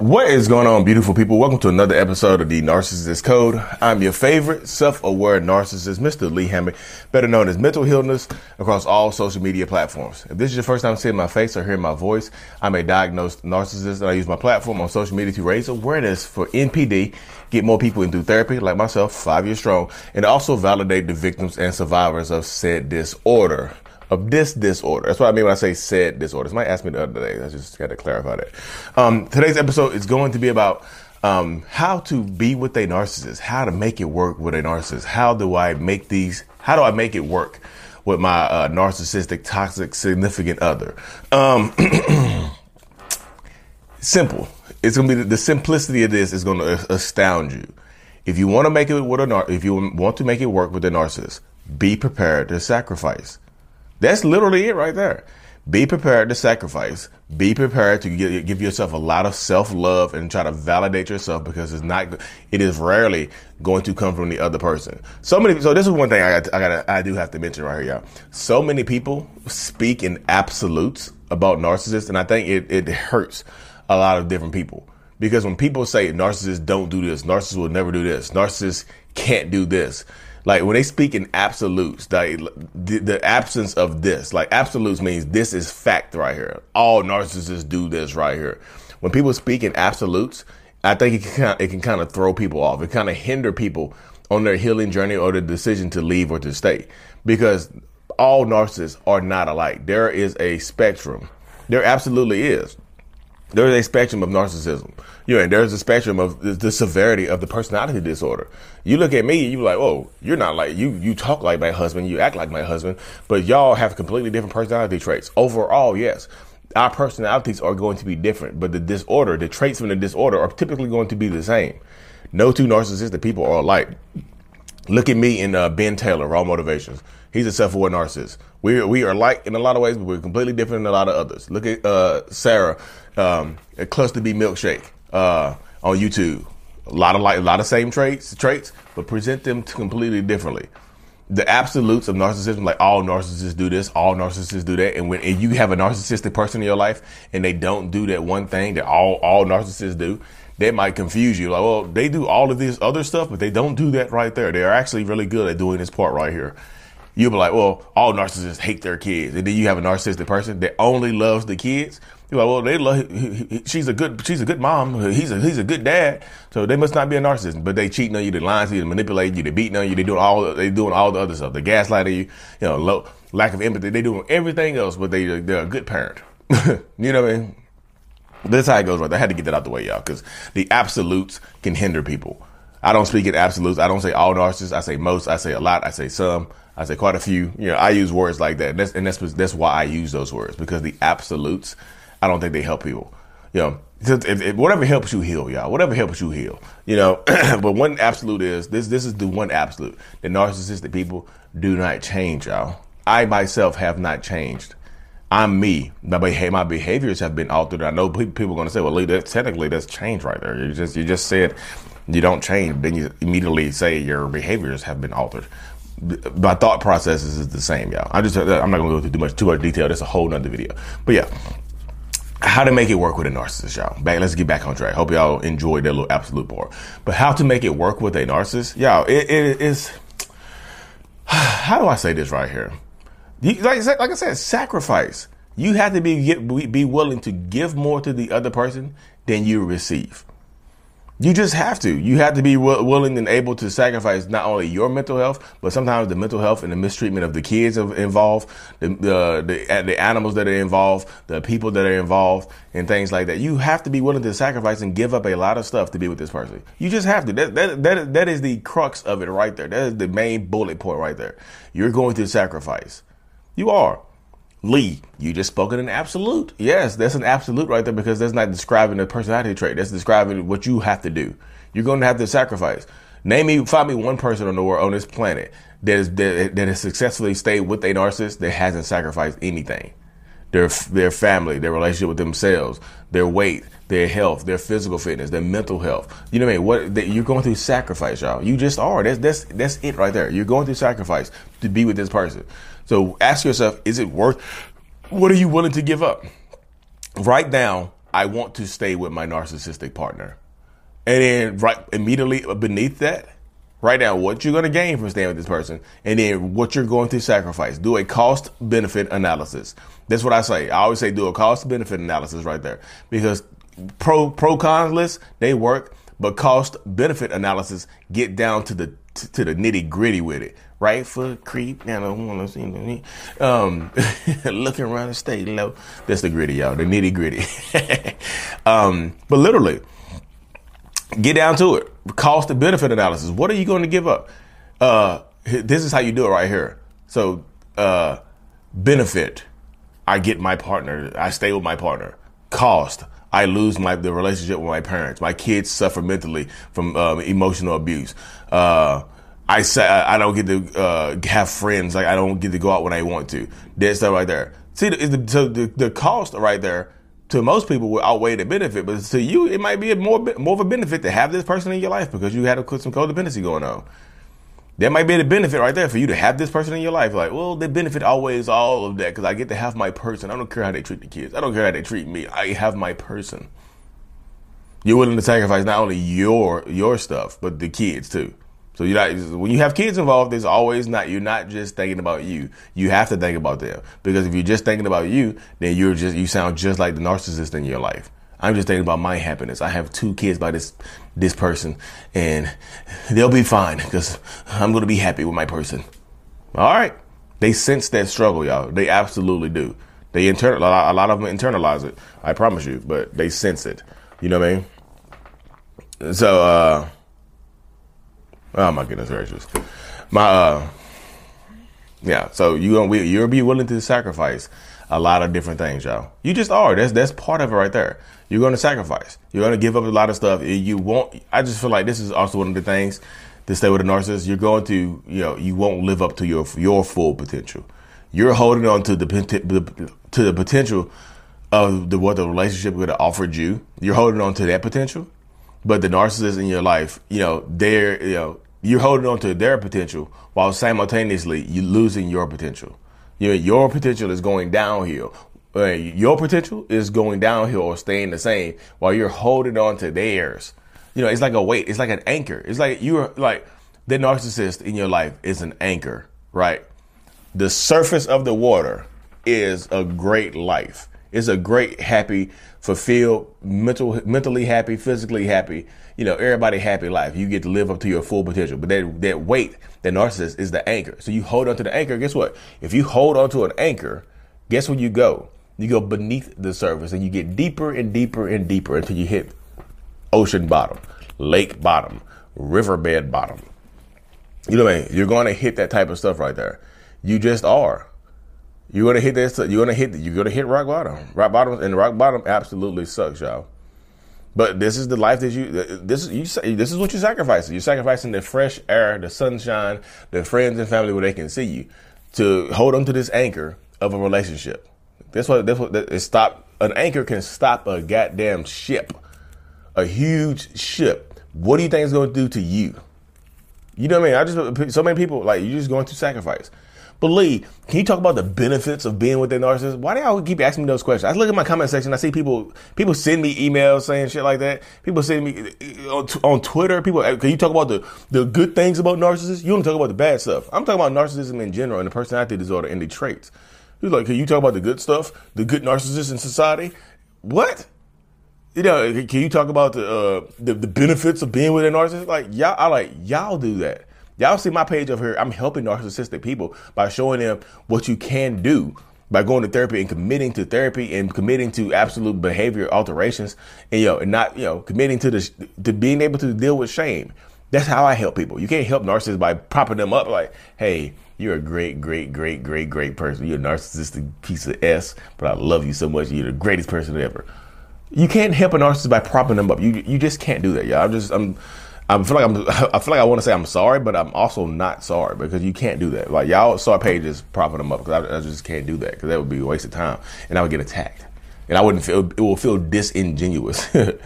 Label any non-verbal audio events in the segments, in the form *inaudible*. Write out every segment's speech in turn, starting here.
What is going on, beautiful people? Welcome to another episode of the Narcissist Code. I'm your favorite self-aware narcissist, Mr. Lee Hammock, better known as Mental Healness, across all social media platforms. If this is your first time seeing my face or hearing my voice, I'm a diagnosed narcissist and I use my platform on social media to raise awareness for NPD, get more people into therapy like myself, five years strong, and also validate the victims and survivors of said disorder of this disorder. That's what I mean when I say said disorder. Somebody asked me the other day. I just got to clarify that. Um, today's episode is going to be about um, how to be with a narcissist, how to make it work with a narcissist. How do I make these? How do I make it work with my uh, narcissistic, toxic, significant other? Um, *clears throat* simple. It's gonna be the, the simplicity of this is going to astound you. If you want to make it with a nar- if you want to make it work with a narcissist, be prepared to sacrifice. That's literally it right there. Be prepared to sacrifice. Be prepared to give yourself a lot of self love and try to validate yourself because it's not, it is rarely going to come from the other person. So many, so this is one thing I got, I got, I do have to mention right here, y'all. So many people speak in absolutes about narcissists, and I think it, it hurts a lot of different people. Because when people say narcissists don't do this, narcissists will never do this, narcissists can't do this, like when they speak in absolutes, like the, the, absence of this, like absolutes means this is fact right here. All narcissists do this right here. When people speak in absolutes, I think it can it can kind of throw people off. It kind of hinder people on their healing journey or the decision to leave or to stay because all narcissists are not alike. There is a spectrum. There absolutely is. There's a spectrum of narcissism. You know, and there's a spectrum of the, the, severity of the personality disorder. You look at me, you're like, oh, you're not like you. You talk like my husband, you act like my husband, but y'all have completely different personality traits. Overall, yes, our personalities are going to be different, but the disorder, the traits from the disorder, are typically going to be the same. No two narcissistic people are alike. Look at me and uh, Ben Taylor, Raw Motivations. He's a self-aware narcissist. We we are like in a lot of ways, but we're completely different in a lot of others. Look at uh, Sarah, um, a Cluster B milkshake uh, on YouTube. A lot of like a lot of same traits, traits, but present them completely differently. The absolutes of narcissism, like all narcissists do this, all narcissists do that, and when and you have a narcissistic person in your life and they don't do that one thing that all all narcissists do, that might confuse you. Like, well, they do all of this other stuff, but they don't do that right there. They're actually really good at doing this part right here you'll be like, well, all narcissists hate their kids. And then you have a narcissistic person that only loves the kids. You're like, well, they love, she's a good, she's a good mom. He's a, he's a good dad. So they must not be a narcissist, but they cheating on you, they lying to you, they manipulating you, they beating on you, they doing all, they doing all the other stuff. They gaslighting you, you know, low, lack of empathy. They doing everything else, but they, they're a good parent. *laughs* you know what I mean? That's how it goes right I had to get that out the way, y'all, because the absolutes can hinder people. I don't speak in absolutes. I don't say all narcissists. I say most. I say a lot. I say some. I say quite a few. You know, I use words like that, and that's and that's that's why I use those words because the absolutes, I don't think they help people. You know, if, if, whatever helps you heal, y'all. Whatever helps you heal. You know, *clears throat* but one absolute is this. This is the one absolute. The narcissistic people do not change, y'all. I myself have not changed. I'm me. My, behavior, my behaviors have been altered. I know people are going to say, "Well, that technically that's change right there." You just you just said you don't change, then you immediately say your behaviors have been altered my thought processes is the same, y'all. I just I'm not gonna go into too much too much detail. That's a whole nother video. But yeah, how to make it work with a narcissist, y'all. Back, let's get back on track. Hope y'all enjoyed that little absolute part. But how to make it work with a narcissist, y'all? It, it is. *sighs* How do I say this right here? Like, like I said, sacrifice. You have to be be willing to give more to the other person than you receive. You just have to. You have to be w- willing and able to sacrifice not only your mental health, but sometimes the mental health and the mistreatment of the kids involved, the, the the the animals that are involved, the people that are involved, and things like that. You have to be willing to sacrifice and give up a lot of stuff to be with this person. You just have to. That that that, that is the crux of it right there. That is the main bullet point right there. You're going to sacrifice. You are. Lee, you just spoke in an absolute. Yes, that's an absolute right there because that's not describing a personality trait. That's describing what you have to do. You're going to have to sacrifice. Name me, find me one person on the world on this planet that is that, that has successfully stayed with a narcissist that hasn't sacrificed anything. Their their family, their relationship with themselves, their weight, their health, their physical fitness, their mental health. You know what I mean? What that you're going through sacrifice, y'all. You just are. That's that's that's it right there. You're going through sacrifice to be with this person. So ask yourself, is it worth? What are you willing to give up? Right now, I want to stay with my narcissistic partner. And then right immediately beneath that, write down what you're going to gain from staying with this person and then what you're going to sacrifice. Do a cost benefit analysis. That's what I say. I always say do a cost benefit analysis right there because pro pro cons list they work, but cost benefit analysis get down to the to the nitty gritty with it. Right foot creep, and I don't want to see me. Um, *laughs* looking around the state low. That's the gritty, y'all. The nitty gritty. *laughs* um, but literally, get down to it. Cost and benefit analysis. What are you going to give up? Uh, this is how you do it right here. So, uh, benefit. I get my partner. I stay with my partner. Cost. I lose my the relationship with my parents. My kids suffer mentally from um, emotional abuse. Uh, I say I don't get to uh, have friends. Like I don't get to go out when I want to. That stuff right there. See, the, so the, the cost right there to most people will outweigh the benefit, but to you it might be a more more of a benefit to have this person in your life because you had to put some codependency going on. That might be the benefit right there for you to have this person in your life. Like, well, the benefit outweighs all of that because I get to have my person. I don't care how they treat the kids. I don't care how they treat me. I have my person. You're willing to sacrifice not only your your stuff but the kids too. So you not when you have kids involved, there's always not you're not just thinking about you. You have to think about them because if you're just thinking about you, then you're just you sound just like the narcissist in your life. I'm just thinking about my happiness. I have two kids by this this person, and they'll be fine because I'm going to be happy with my person. All right, they sense that struggle, y'all. They absolutely do. They internal a lot of them internalize it. I promise you, but they sense it. You know what I mean? So, uh, oh my goodness gracious, my uh, yeah. So you gonna you'll be willing to sacrifice a lot of different things, y'all. You just are. That's that's part of it right there. You're to sacrifice. You're to give up a lot of stuff. You won't. I just feel like this is also one of the things to stay with a narcissist. You're going to, you know, you won't live up to your your full potential. You're holding on to the to the potential of the what the relationship would have offered you. You're holding on to that potential, but the narcissist in your life, you know, they're you know you're holding on to their potential while simultaneously you losing your potential. You know, your potential is going downhill uh, your potential is going downhill or staying the same while you're holding on to theirs. You know, it's like a weight. It's like an anchor. It's like you're like the narcissist in your life is an anchor, right? The surface of the water is a great life. It's a great, happy, fulfilled, mental, mentally happy, physically happy. You know, everybody happy life. You get to live up to your full potential. But that that weight, that narcissist, is the anchor. So you hold on to the anchor. Guess what? If you hold on to an anchor, guess where you go? You go beneath the surface and you get deeper and deeper and deeper until you hit ocean bottom, lake bottom, riverbed bottom. You know what I mean? You're going to hit that type of stuff right there. You just are. You're gonna hit this. You're gonna hit. You're gonna hit rock bottom. Rock bottom, and rock bottom absolutely sucks, y'all. But this is the life that you. This is you. This is what you're sacrificing. You're sacrificing the fresh air, the sunshine, the friends and family where they can see you, to hold on to this anchor of a relationship. That's what that's what that, it stop. An anchor can stop a goddamn ship, a huge ship. What do you think it's going to do to you? You know what I mean? I just so many people like you're just going to sacrifice. But Lee, can you talk about the benefits of being with a narcissist? Why do y'all keep asking me those questions? I look at my comment section. I see people people send me emails saying shit like that. People send me uh, on, on Twitter. People, can you talk about the the good things about narcissists? You want to talk about the bad stuff? I'm talking about narcissism in general and the personality disorder and the traits. He's like, can you talk about the good stuff, the good narcissists in society? What? You know, can you talk about the uh, the, the benefits of being with a narcissist? Like y'all, I like y'all do that. Y'all see my page over here. I'm helping narcissistic people by showing them what you can do by going to therapy and committing to therapy and committing to absolute behavior alterations and you know and not you know committing to the to being able to deal with shame. That's how I help people. You can't help narcissists by propping them up like, hey, you're a great, great, great, great, great person. You're a narcissistic piece of S, but I love you so much. You're the greatest person ever. You can't help a narcissist by propping them up. You you just can't do that, y'all. I'm just I'm I feel like I'm *laughs* I feel like I want to say I'm sorry, but I'm also not sorry because you can't do that. Like y'all saw pages propping them up because I, I, just can't do that because that would be a waste of time and I would get attacked and I wouldn't feel it will feel disingenuous. *laughs* but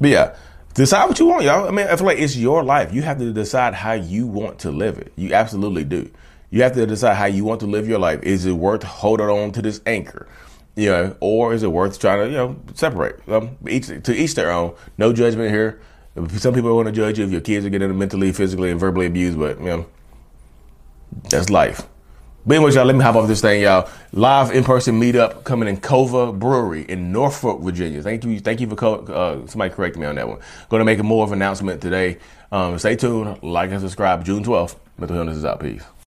yeah, decide what you want, y'all. I mean, I feel like it's your life. You have to decide how you want to live it. You absolutely do. You have to decide how you want to live your life. Is it worth holding on to this anchor? You know, or is it worth trying to you know separate? Um, each to each their own. No judgment here. Some people want to judge you if your kids are getting mentally, physically, and verbally abused, but you know, that's life. But anyway, y'all, let me hop off this thing, y'all. Live in-person meetup coming in Cova Brewery in Norfolk, Virginia. Thank you, thank you for co- uh, somebody correct me on that one. Going to make a more of an announcement today. Um, stay tuned, like and subscribe. June 12th. Mental Healness is out. Peace.